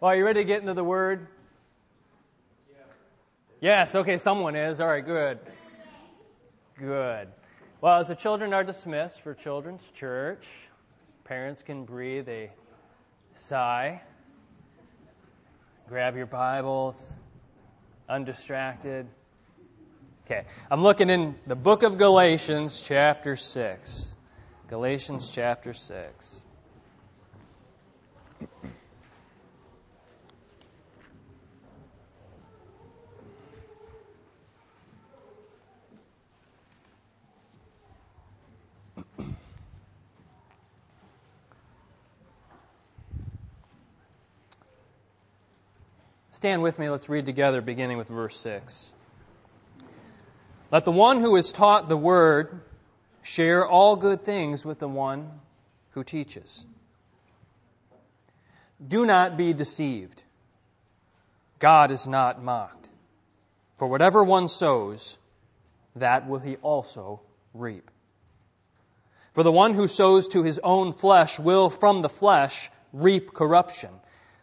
Well, are you ready to get into the Word? Yes, okay, someone is. All right, good. Good. Well, as the children are dismissed for Children's Church, parents can breathe a sigh. Grab your Bibles, undistracted. Okay, I'm looking in the book of Galatians, chapter 6. Galatians, chapter 6. Stand with me, let's read together, beginning with verse 6. Let the one who is taught the word share all good things with the one who teaches. Do not be deceived. God is not mocked. For whatever one sows, that will he also reap. For the one who sows to his own flesh will from the flesh reap corruption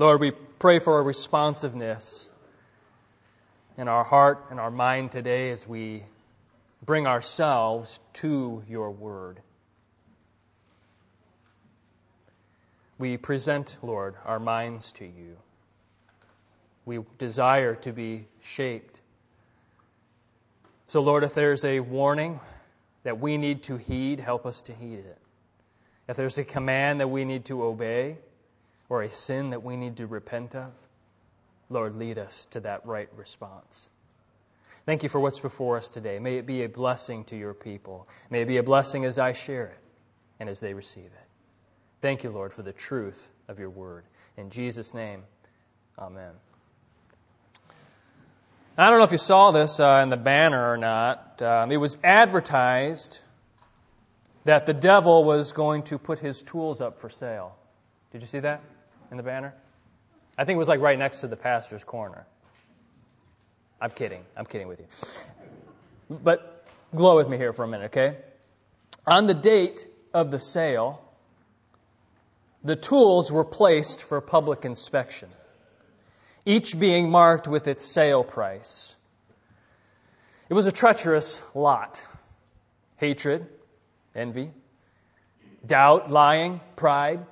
Lord, we pray for a responsiveness in our heart and our mind today as we bring ourselves to your word. We present, Lord, our minds to you. We desire to be shaped. So, Lord, if there's a warning that we need to heed, help us to heed it. If there's a command that we need to obey, or a sin that we need to repent of, Lord, lead us to that right response. Thank you for what's before us today. May it be a blessing to your people. May it be a blessing as I share it and as they receive it. Thank you, Lord, for the truth of your word. In Jesus' name, amen. I don't know if you saw this uh, in the banner or not. Um, it was advertised that the devil was going to put his tools up for sale. Did you see that? In the banner? I think it was like right next to the pastor's corner. I'm kidding. I'm kidding with you. But glow with me here for a minute, okay? On the date of the sale, the tools were placed for public inspection, each being marked with its sale price. It was a treacherous lot hatred, envy, doubt, lying, pride,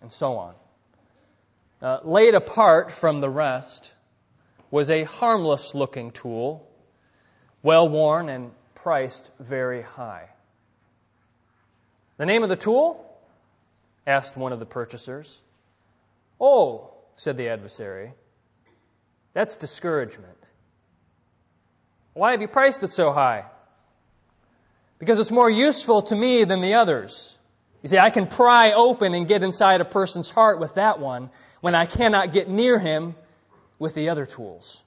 and so on uh, laid apart from the rest, was a harmless looking tool, well worn and priced very high. The name of the tool? asked one of the purchasers. Oh, said the adversary, that's discouragement. Why have you priced it so high? Because it's more useful to me than the others. You see, I can pry open and get inside a person's heart with that one when I cannot get near him with the other tools.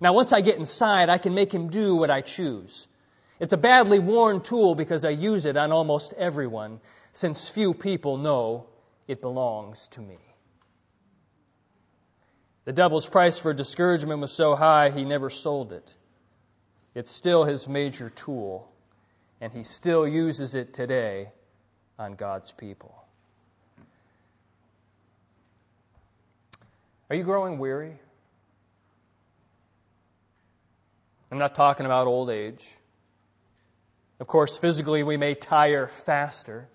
Now, once I get inside, I can make him do what I choose. It's a badly worn tool because I use it on almost everyone, since few people know it belongs to me. The devil's price for discouragement was so high he never sold it. It's still his major tool, and he still uses it today on God's people. Are you growing weary? I'm not talking about old age. Of course, physically we may tire faster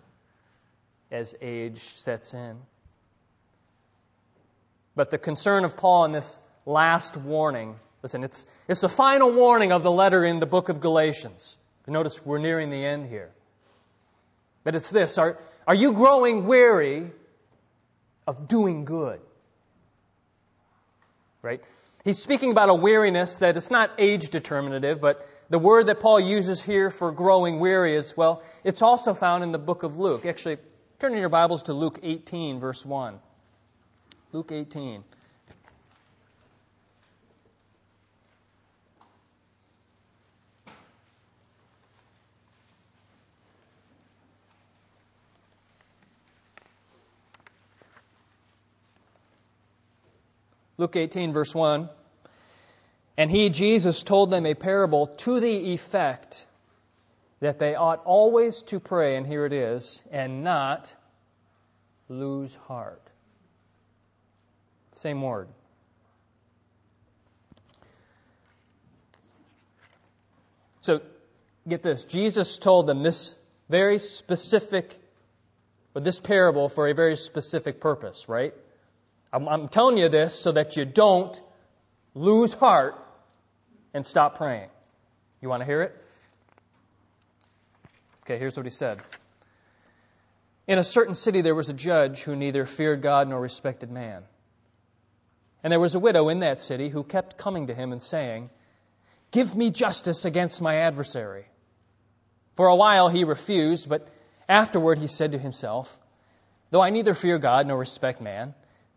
as age sets in. But the concern of Paul in this last warning, listen, it's, it's the final warning of the letter in the book of Galatians. Notice we're nearing the end here. But it's this are, are you growing weary of doing good? Right? He's speaking about a weariness that is not age determinative, but the word that Paul uses here for growing weary is, well, it's also found in the book of Luke. Actually, Turn in your Bibles to Luke 18, verse 1. Luke 18. Luke 18, verse 1. And he, Jesus, told them a parable to the effect that they ought always to pray, and here it is, and not lose heart. Same word. So, get this. Jesus told them this very specific, or this parable for a very specific purpose, right? I'm, I'm telling you this so that you don't lose heart and stop praying. You want to hear it? Okay, here's what he said. In a certain city there was a judge who neither feared God nor respected man. And there was a widow in that city who kept coming to him and saying, Give me justice against my adversary. For a while he refused, but afterward he said to himself, Though I neither fear God nor respect man,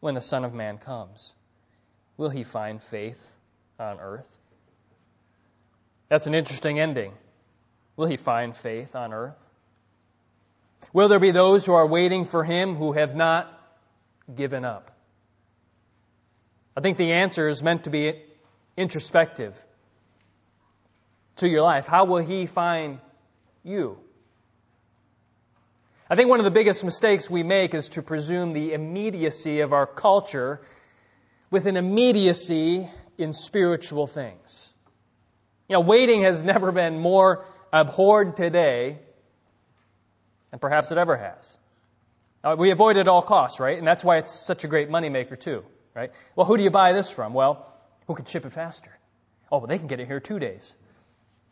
when the Son of Man comes? Will he find faith on earth? That's an interesting ending. Will he find faith on earth? Will there be those who are waiting for him who have not given up? I think the answer is meant to be introspective to your life. How will he find you? I think one of the biggest mistakes we make is to presume the immediacy of our culture with an immediacy in spiritual things. You know, waiting has never been more abhorred today than perhaps it ever has. Uh, we avoid it at all costs, right? And that's why it's such a great moneymaker, too, right? Well, who do you buy this from? Well, who can ship it faster? Oh, well, they can get it here two days.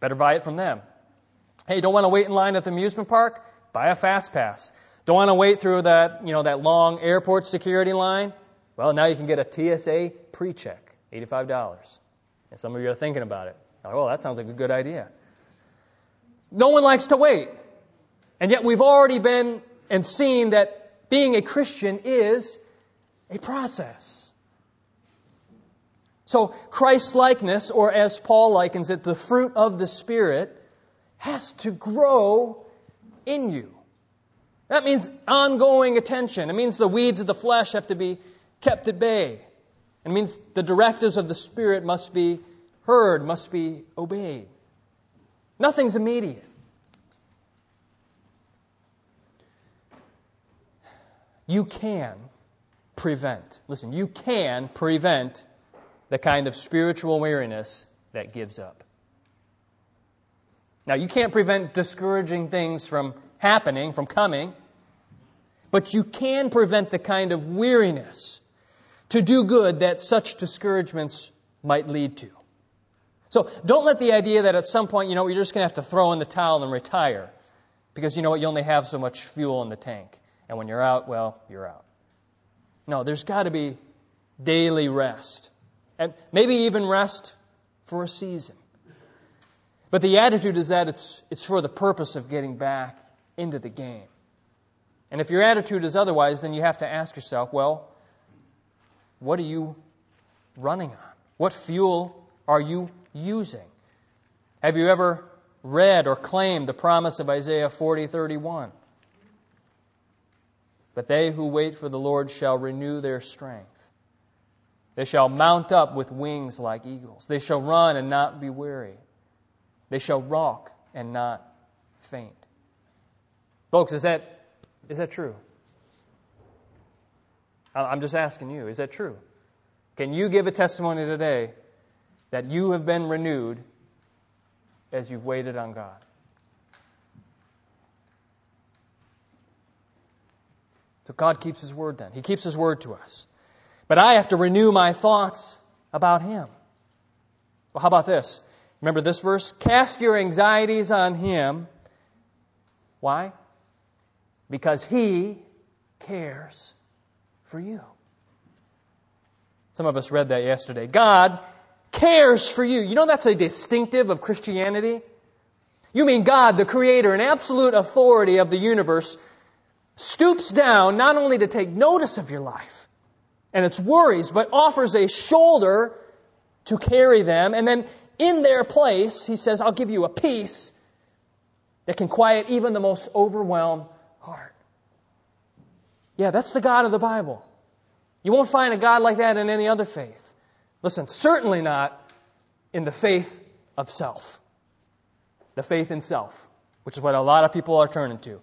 Better buy it from them. Hey, don't want to wait in line at the amusement park? Buy a fast pass. Don't want to wait through that, you know, that long airport security line? Well, now you can get a TSA pre-check, $85. And some of you are thinking about it. Oh, that sounds like a good idea. No one likes to wait. And yet we've already been and seen that being a Christian is a process. So Christ likeness, or as Paul likens it, the fruit of the Spirit, has to grow in you. That means ongoing attention. It means the weeds of the flesh have to be kept at bay. It means the directives of the Spirit must be heard, must be obeyed. Nothing's immediate. You can prevent, listen, you can prevent the kind of spiritual weariness that gives up. Now, you can't prevent discouraging things from happening, from coming, but you can prevent the kind of weariness to do good that such discouragements might lead to. So don't let the idea that at some point, you know, you're just going to have to throw in the towel and retire because you know what, you only have so much fuel in the tank. And when you're out, well, you're out. No, there's got to be daily rest. And maybe even rest for a season. But the attitude is that it's, it's for the purpose of getting back into the game. And if your attitude is otherwise, then you have to ask yourself, well, what are you running on? What fuel are you using? Have you ever read or claimed the promise of Isaiah 40:31? But they who wait for the Lord shall renew their strength. They shall mount up with wings like eagles. They shall run and not be weary. They shall walk and not faint. Folks, is that, is that true? I'm just asking you, is that true? Can you give a testimony today that you have been renewed as you've waited on God? So God keeps His word then. He keeps His word to us. But I have to renew my thoughts about Him. Well, how about this? Remember this verse? Cast your anxieties on Him. Why? Because He cares for you. Some of us read that yesterday. God cares for you. You know that's a distinctive of Christianity? You mean God, the creator and absolute authority of the universe, stoops down not only to take notice of your life and its worries, but offers a shoulder to carry them. And then in their place, he says, I'll give you a peace that can quiet even the most overwhelmed heart. Yeah, that's the God of the Bible. You won't find a God like that in any other faith. Listen, certainly not in the faith of self. The faith in self, which is what a lot of people are turning to.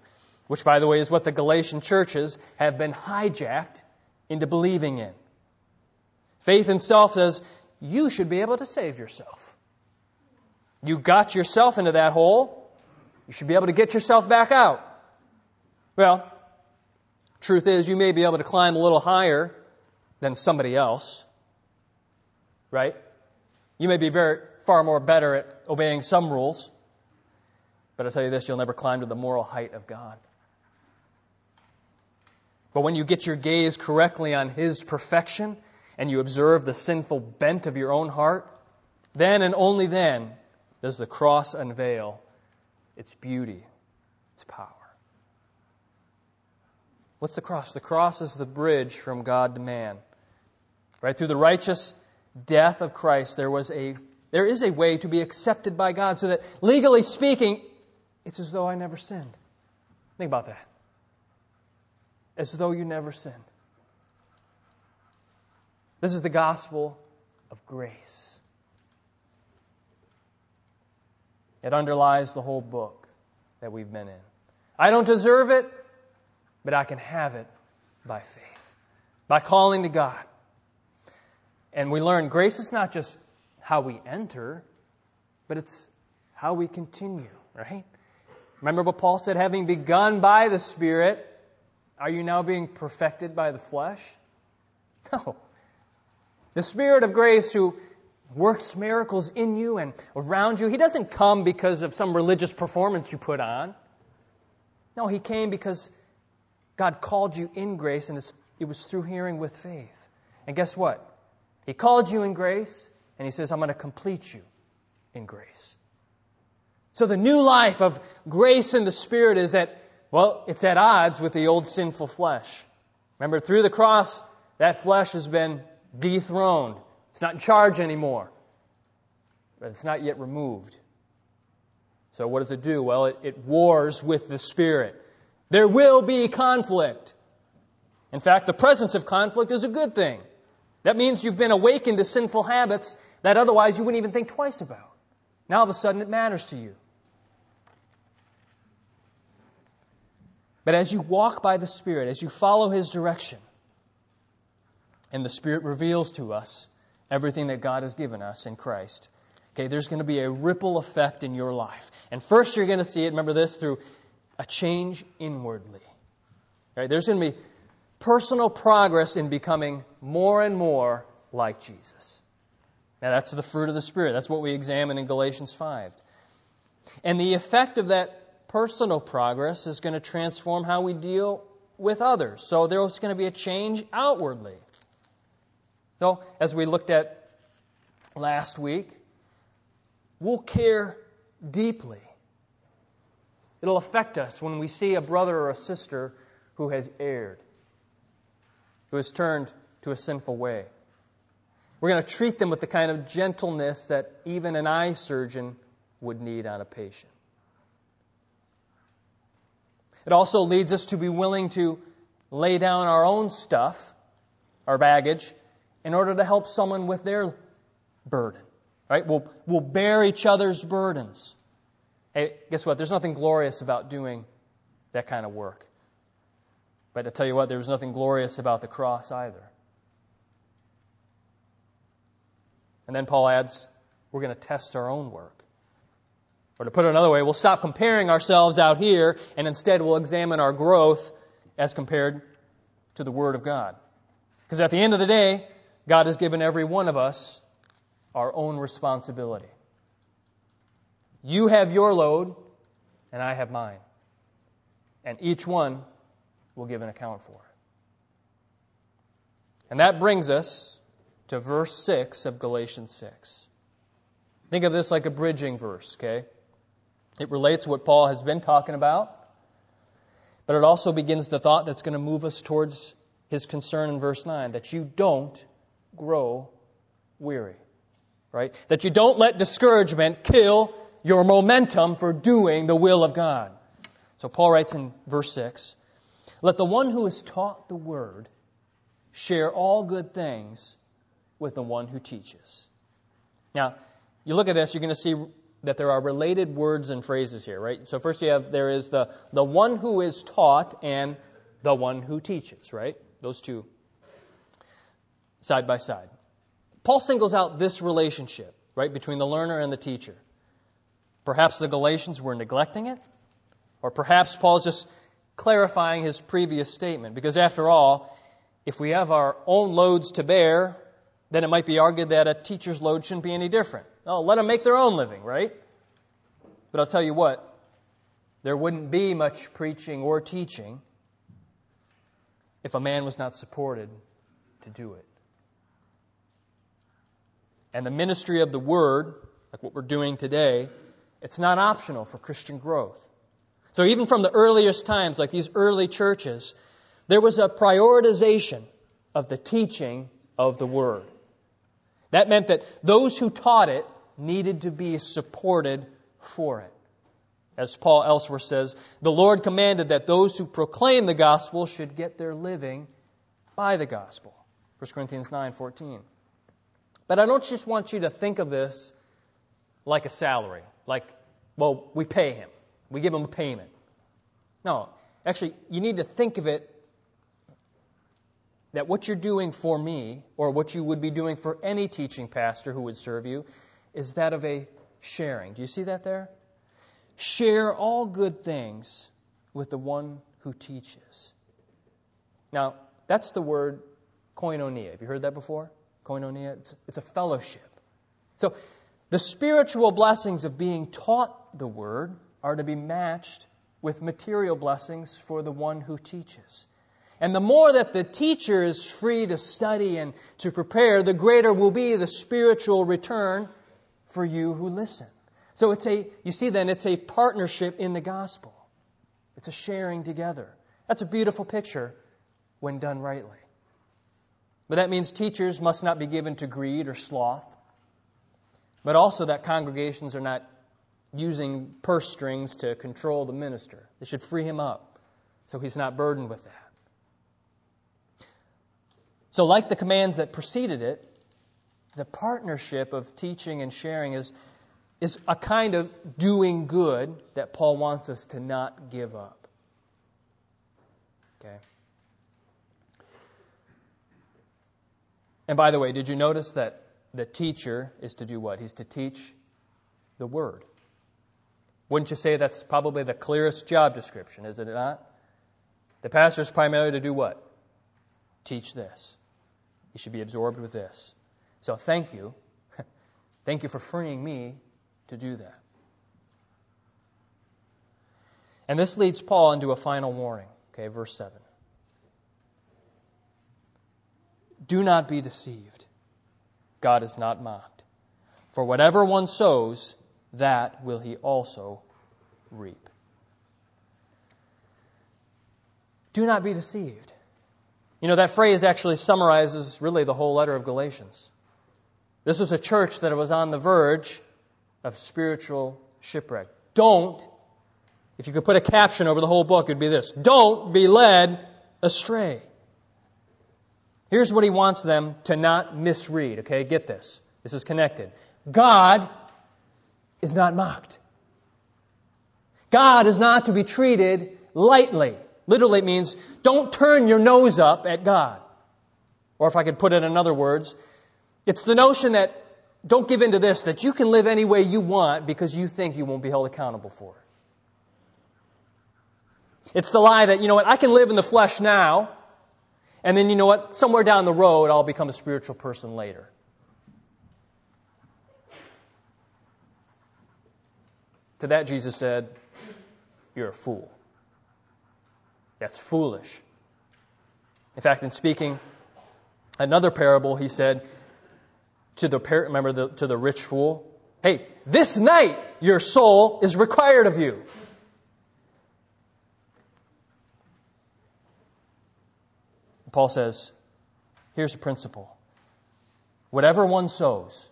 Which, by the way, is what the Galatian churches have been hijacked into believing in. Faith in self says, you should be able to save yourself. You got yourself into that hole. You should be able to get yourself back out. Well, truth is, you may be able to climb a little higher than somebody else right? You may be very far more better at obeying some rules, but I'll tell you this, you'll never climb to the moral height of God. But when you get your gaze correctly on His perfection and you observe the sinful bent of your own heart, then and only then does the cross unveil its beauty, its power. What's the cross? The cross is the bridge from God to man. Right through the righteous death of Christ, there was a there is a way to be accepted by God so that legally speaking, it's as though I never sinned. Think about that. As though you never sinned. This is the gospel of grace. It underlies the whole book that we've been in. I don't deserve it, but I can have it by faith, by calling to God. And we learn grace is not just how we enter, but it's how we continue, right? Remember what Paul said, having begun by the Spirit, are you now being perfected by the flesh? No. The Spirit of grace who works miracles in you and around you, He doesn't come because of some religious performance you put on. No, He came because God called you in grace and it was through hearing with faith. And guess what? He called you in grace, and He says, I'm going to complete you in grace. So the new life of grace in the Spirit is at, well, it's at odds with the old sinful flesh. Remember, through the cross, that flesh has been dethroned. It's not in charge anymore. But it's not yet removed. So what does it do? Well, it, it wars with the Spirit. There will be conflict. In fact, the presence of conflict is a good thing. That means you've been awakened to sinful habits that otherwise you wouldn't even think twice about. Now all of a sudden it matters to you. But as you walk by the Spirit, as you follow His direction, and the Spirit reveals to us everything that God has given us in Christ, okay, there's going to be a ripple effect in your life. And first you're going to see it, remember this, through a change inwardly. Right? There's going to be personal progress in becoming more and more like Jesus. Now, that's the fruit of the Spirit. That's what we examine in Galatians 5. And the effect of that personal progress is going to transform how we deal with others. So there's going to be a change outwardly. So, as we looked at last week, we'll care deeply. It'll affect us when we see a brother or a sister who has erred who has turned to a sinful way. We're going to treat them with the kind of gentleness that even an eye surgeon would need on a patient. It also leads us to be willing to lay down our own stuff, our baggage, in order to help someone with their burden. Right? We'll, we'll bear each other's burdens. Hey, guess what? There's nothing glorious about doing that kind of work. But I tell you what, there was nothing glorious about the cross either. And then Paul adds, we're going to test our own work. Or to put it another way, we'll stop comparing ourselves out here and instead we'll examine our growth as compared to the Word of God. Because at the end of the day, God has given every one of us our own responsibility. You have your load, and I have mine. And each one will give an account for it. And that brings us to verse 6 of Galatians 6. Think of this like a bridging verse, okay? It relates what Paul has been talking about, but it also begins the thought that's going to move us towards his concern in verse 9 that you don't grow weary, right? That you don't let discouragement kill your momentum for doing the will of God. So Paul writes in verse 6 Let the one who is taught the word share all good things with the one who teaches. Now, you look at this, you're going to see that there are related words and phrases here, right? So first you have there is the the one who is taught and the one who teaches, right? Those two side by side. Paul singles out this relationship, right, between the learner and the teacher. Perhaps the Galatians were neglecting it, or perhaps Paul's just clarifying his previous statement, because after all, if we have our own loads to bear, then it might be argued that a teacher's load shouldn't be any different. Oh, let them make their own living, right? But I'll tell you what, there wouldn't be much preaching or teaching if a man was not supported to do it. And the ministry of the Word, like what we're doing today, it's not optional for Christian growth. So even from the earliest times, like these early churches, there was a prioritization of the teaching of the Word. That meant that those who taught it needed to be supported for it. As Paul elsewhere says, the Lord commanded that those who proclaim the gospel should get their living by the gospel. 1 Corinthians 9:14. But I don't just want you to think of this like a salary, like well, we pay him. We give him a payment. No, actually, you need to think of it that what you're doing for me, or what you would be doing for any teaching pastor who would serve you, is that of a sharing. Do you see that there? Share all good things with the one who teaches. Now, that's the word koinonia. Have you heard that before? Koinonia? It's, it's a fellowship. So, the spiritual blessings of being taught the word are to be matched with material blessings for the one who teaches. And the more that the teacher is free to study and to prepare, the greater will be the spiritual return for you who listen. So it's a, you see then, it's a partnership in the gospel. It's a sharing together. That's a beautiful picture when done rightly. But that means teachers must not be given to greed or sloth, but also that congregations are not using purse strings to control the minister. They should free him up so he's not burdened with that. So, like the commands that preceded it, the partnership of teaching and sharing is, is a kind of doing good that Paul wants us to not give up. Okay? And by the way, did you notice that the teacher is to do what? He's to teach the Word. Wouldn't you say that's probably the clearest job description, is it not? The pastor is primarily to do what? Teach this. You should be absorbed with this. So thank you. thank you for freeing me to do that. And this leads Paul into a final warning. Okay, verse 7. Do not be deceived. God is not mocked. For whatever one sows, that will he also reap. Do not be deceived. You know, that phrase actually summarizes really the whole letter of Galatians. This was a church that was on the verge of spiritual shipwreck. Don't, if you could put a caption over the whole book, it'd be this Don't be led astray. Here's what he wants them to not misread, okay? Get this. This is connected. God is not mocked. God is not to be treated lightly. Literally, it means don't turn your nose up at God. Or if I could put it in other words, it's the notion that don't give in to this, that you can live any way you want because you think you won't be held accountable for it. It's the lie that, you know what, I can live in the flesh now, And then you know what? Somewhere down the road, I'll become a spiritual person later. To that, Jesus said, You're a fool. That's foolish. In fact, in speaking another parable, he said to the remember the, to the rich fool, "Hey, this night your soul is required of you." Paul says, "Here's a principle: whatever one sows,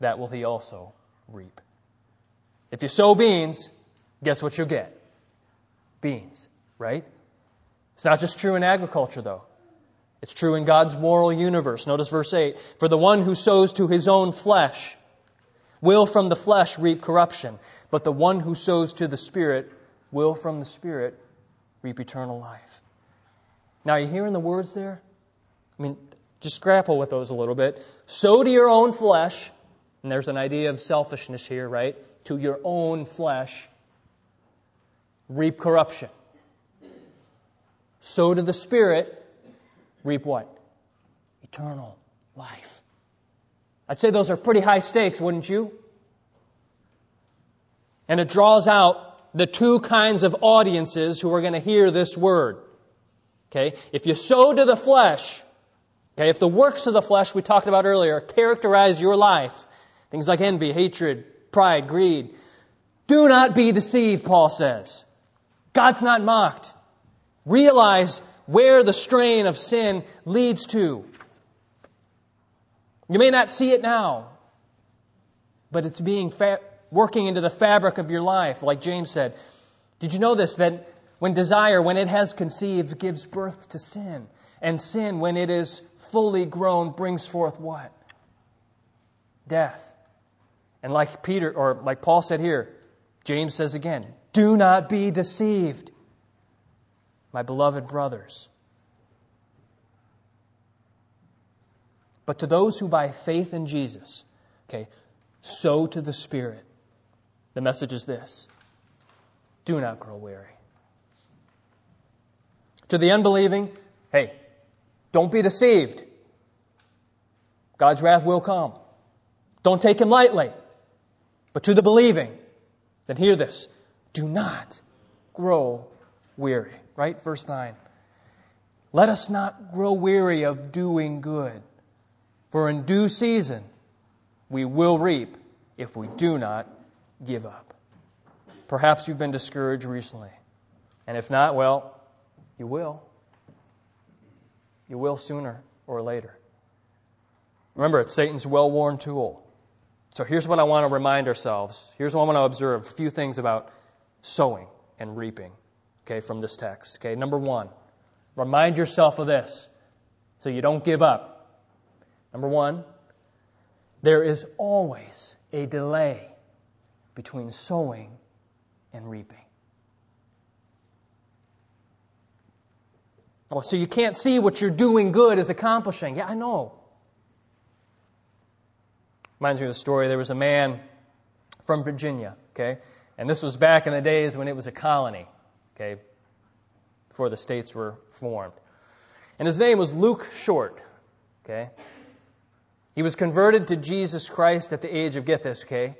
that will he also reap." If you sow beans, guess what you'll get? Beans, right? It's not just true in agriculture, though. It's true in God's moral universe. Notice verse 8. For the one who sows to his own flesh will from the flesh reap corruption, but the one who sows to the Spirit will from the Spirit reap eternal life. Now, are you hearing the words there? I mean, just grapple with those a little bit. Sow to your own flesh, and there's an idea of selfishness here, right? To your own flesh, reap corruption. Sow to the Spirit, reap what? Eternal life. I'd say those are pretty high stakes, wouldn't you? And it draws out the two kinds of audiences who are going to hear this word. Okay? If you sow to the flesh, okay, if the works of the flesh we talked about earlier characterize your life, things like envy, hatred, pride, greed, do not be deceived, Paul says. God's not mocked. Realize where the strain of sin leads to. You may not see it now, but it's being fa- working into the fabric of your life, like James said. Did you know this? That when desire, when it has conceived, gives birth to sin. And sin, when it is fully grown, brings forth what? Death. And like Peter, or like Paul said here, James says again, do not be deceived my beloved brothers. But to those who by faith in Jesus, okay, sow to the Spirit, the message is this do not grow weary. To the unbelieving, hey, don't be deceived. God's wrath will come. Don't take him lightly. But to the believing, then hear this do not grow weary right? Verse 9. Let us not grow weary of doing good, for in due season we will reap if we do not give up. Perhaps you've been discouraged recently. And if not, well, you will. You will sooner or later. Remember, it's Satan's well worn tool. So here's what I want to remind ourselves. Here's what I want to observe a few things about sowing and reaping okay, from this text. Okay, number one, remind yourself of this so you don't give up. Number one, there is always a delay between sowing and reaping. Oh, so you can't see what you're doing good is accomplishing. Yeah, I know. Reminds me of the story. There was a man from Virginia, okay? And this was back in the days when it was a colony okay, before the states were formed. And his name was Luke Short, okay? He was converted to Jesus Christ at the age of, get this, okay,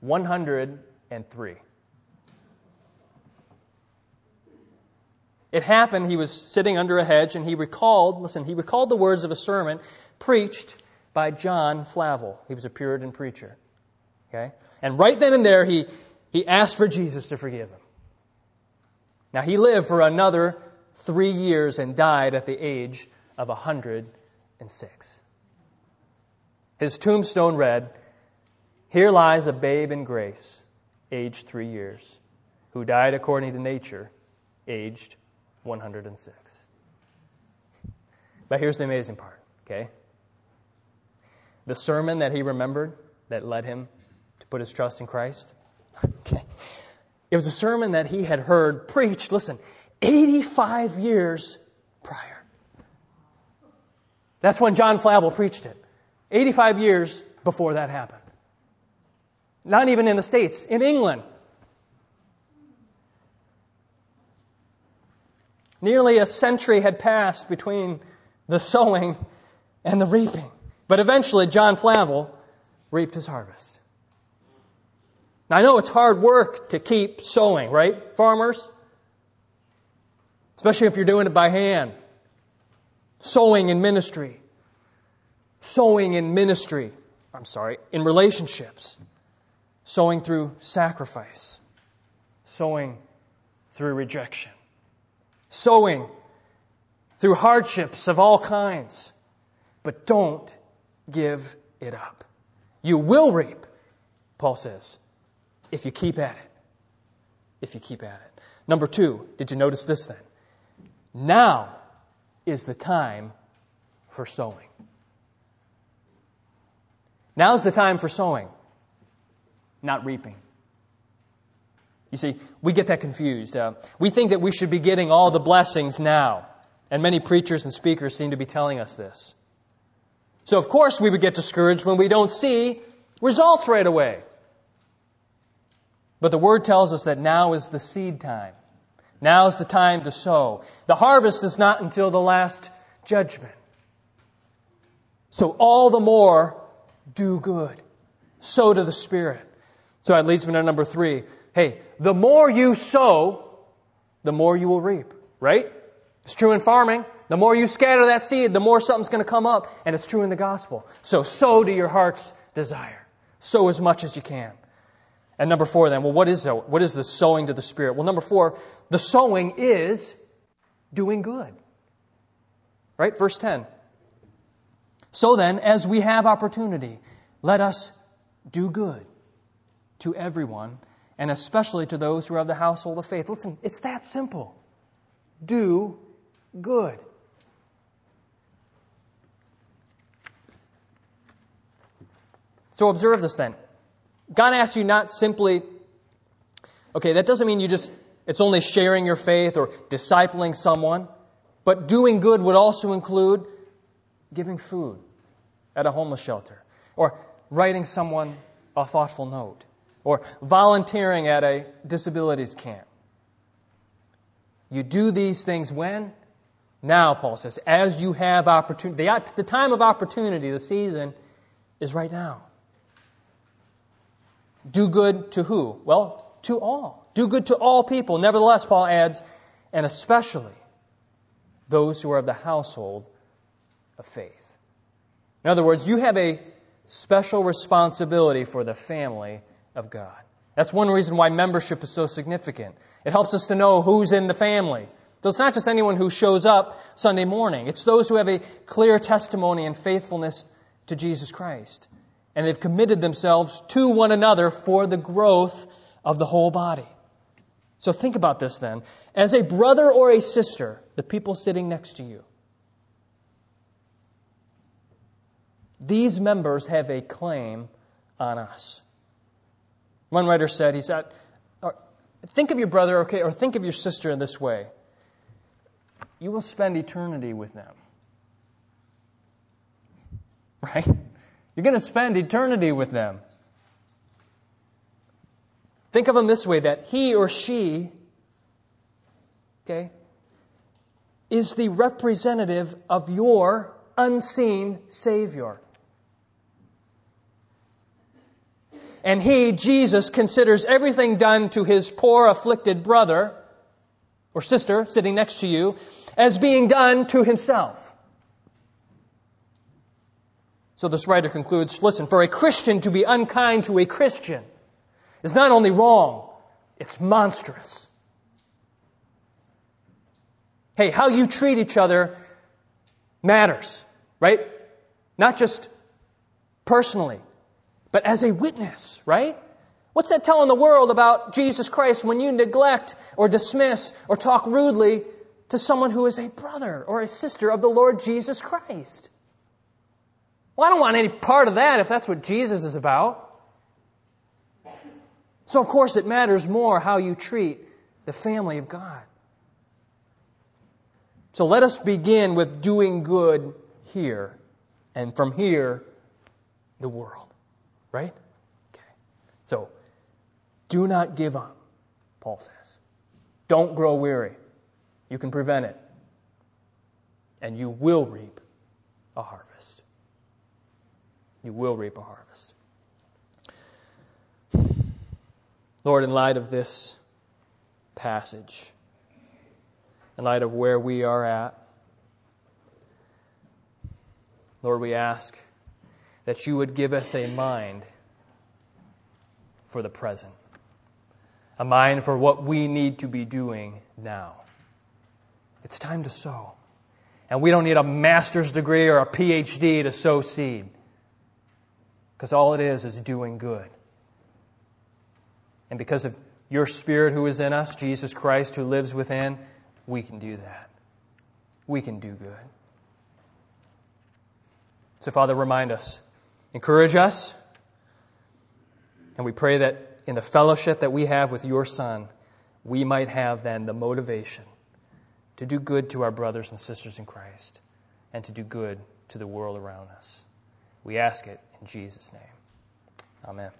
103. It happened, he was sitting under a hedge and he recalled, listen, he recalled the words of a sermon preached by John Flavel. He was a Puritan preacher. Okay? And right then and there, he, he asked for Jesus to forgive him. Now, he lived for another three years and died at the age of 106. His tombstone read, Here lies a babe in grace, aged three years, who died according to nature, aged 106. But here's the amazing part, okay? The sermon that he remembered that led him to put his trust in Christ, okay, it was a sermon that he had heard preached, listen, 85 years prior. That's when John Flavel preached it. 85 years before that happened. Not even in the States, in England. Nearly a century had passed between the sowing and the reaping. But eventually, John Flavel reaped his harvest. Now, I know it's hard work to keep sowing, right, farmers? Especially if you're doing it by hand. Sowing in ministry. Sowing in ministry. I'm sorry, in relationships. Sowing through sacrifice. Sowing through rejection. Sowing through hardships of all kinds. But don't give it up. You will reap, Paul says, if you keep at it. If you keep at it. Number two, did you notice this then? Now is the time for sowing. Now's the time for sowing, not reaping. You see, we get that confused. Uh, we think that we should be getting all the blessings now. And many preachers and speakers seem to be telling us this. So, of course, we would get discouraged when we don't see results right away. But the Word tells us that now is the seed time. Now is the time to sow. The harvest is not until the last judgment. So, all the more, do good. Sow to the Spirit. So that leads me to number three. Hey, the more you sow, the more you will reap, right? It's true in farming. The more you scatter that seed, the more something's going to come up, and it's true in the gospel. So sow to your heart's desire. Sow as much as you can. And number four, then, well, what is the, what is the sowing to the Spirit? Well, number four, the sowing is doing good. Right? Verse 10. So then, as we have opportunity, let us do good to everyone, and especially to those who are of the household of faith. Listen, it's that simple. Do good. So observe this then. God asks you not simply, okay, that doesn't mean you just, it's only sharing your faith or discipling someone, but doing good would also include giving food at a homeless shelter, or writing someone a thoughtful note, or volunteering at a disabilities camp. You do these things when? Now, Paul says, as you have opportunity. The time of opportunity, the season, is right now. Do good to who? Well, to all. Do good to all people. Nevertheless, Paul adds, and especially those who are of the household of faith. In other words, you have a special responsibility for the family of God. That's one reason why membership is so significant. It helps us to know who's in the family. So it's not just anyone who shows up Sunday morning. It's those who have a clear testimony and faithfulness to Jesus Christ and they've committed themselves to one another for the growth of the whole body. So think about this then. As a brother or a sister, the people sitting next to you, these members have a claim on us. One writer said, he said, uh, think of your brother, okay, or think of your sister in this way. You will spend eternity with them. Right? You're going to spend eternity with them. Think of them this way that he or she, okay, is the representative of your unseen Savior. And he, Jesus, considers everything done to his poor afflicted brother or sister sitting next to you as being done to himself. So this writer concludes, listen, for a Christian to be unkind to a Christian is not only wrong, it's monstrous. Hey, how you treat each other matters, right? Not just personally, but as a witness, right? What's that telling the world about Jesus Christ when you neglect or dismiss or talk rudely to someone who is a brother or a sister of the Lord Jesus Christ? Well, I don't want any part of that if that's what Jesus is about. So, of course, it matters more how you treat the family of God. So let us begin with doing good here, and from here, the world. Right? Okay. So, do not give up, Paul says. Don't grow weary. You can prevent it. And you will reap a harvest. You will reap a harvest. Lord, in light of this passage, in light of where we are at, Lord, we ask that you would give us a mind for the present, a mind for what we need to be doing now. It's time to sow. And we don't need a master's degree or a PhD to sow seed. Because all it is is doing good. And because of your Spirit who is in us, Jesus Christ who lives within, we can do that. We can do good. So, Father, remind us, encourage us, and we pray that in the fellowship that we have with your Son, we might have then the motivation to do good to our brothers and sisters in Christ and to do good to the world around us. We ask it in Jesus' name. Amen.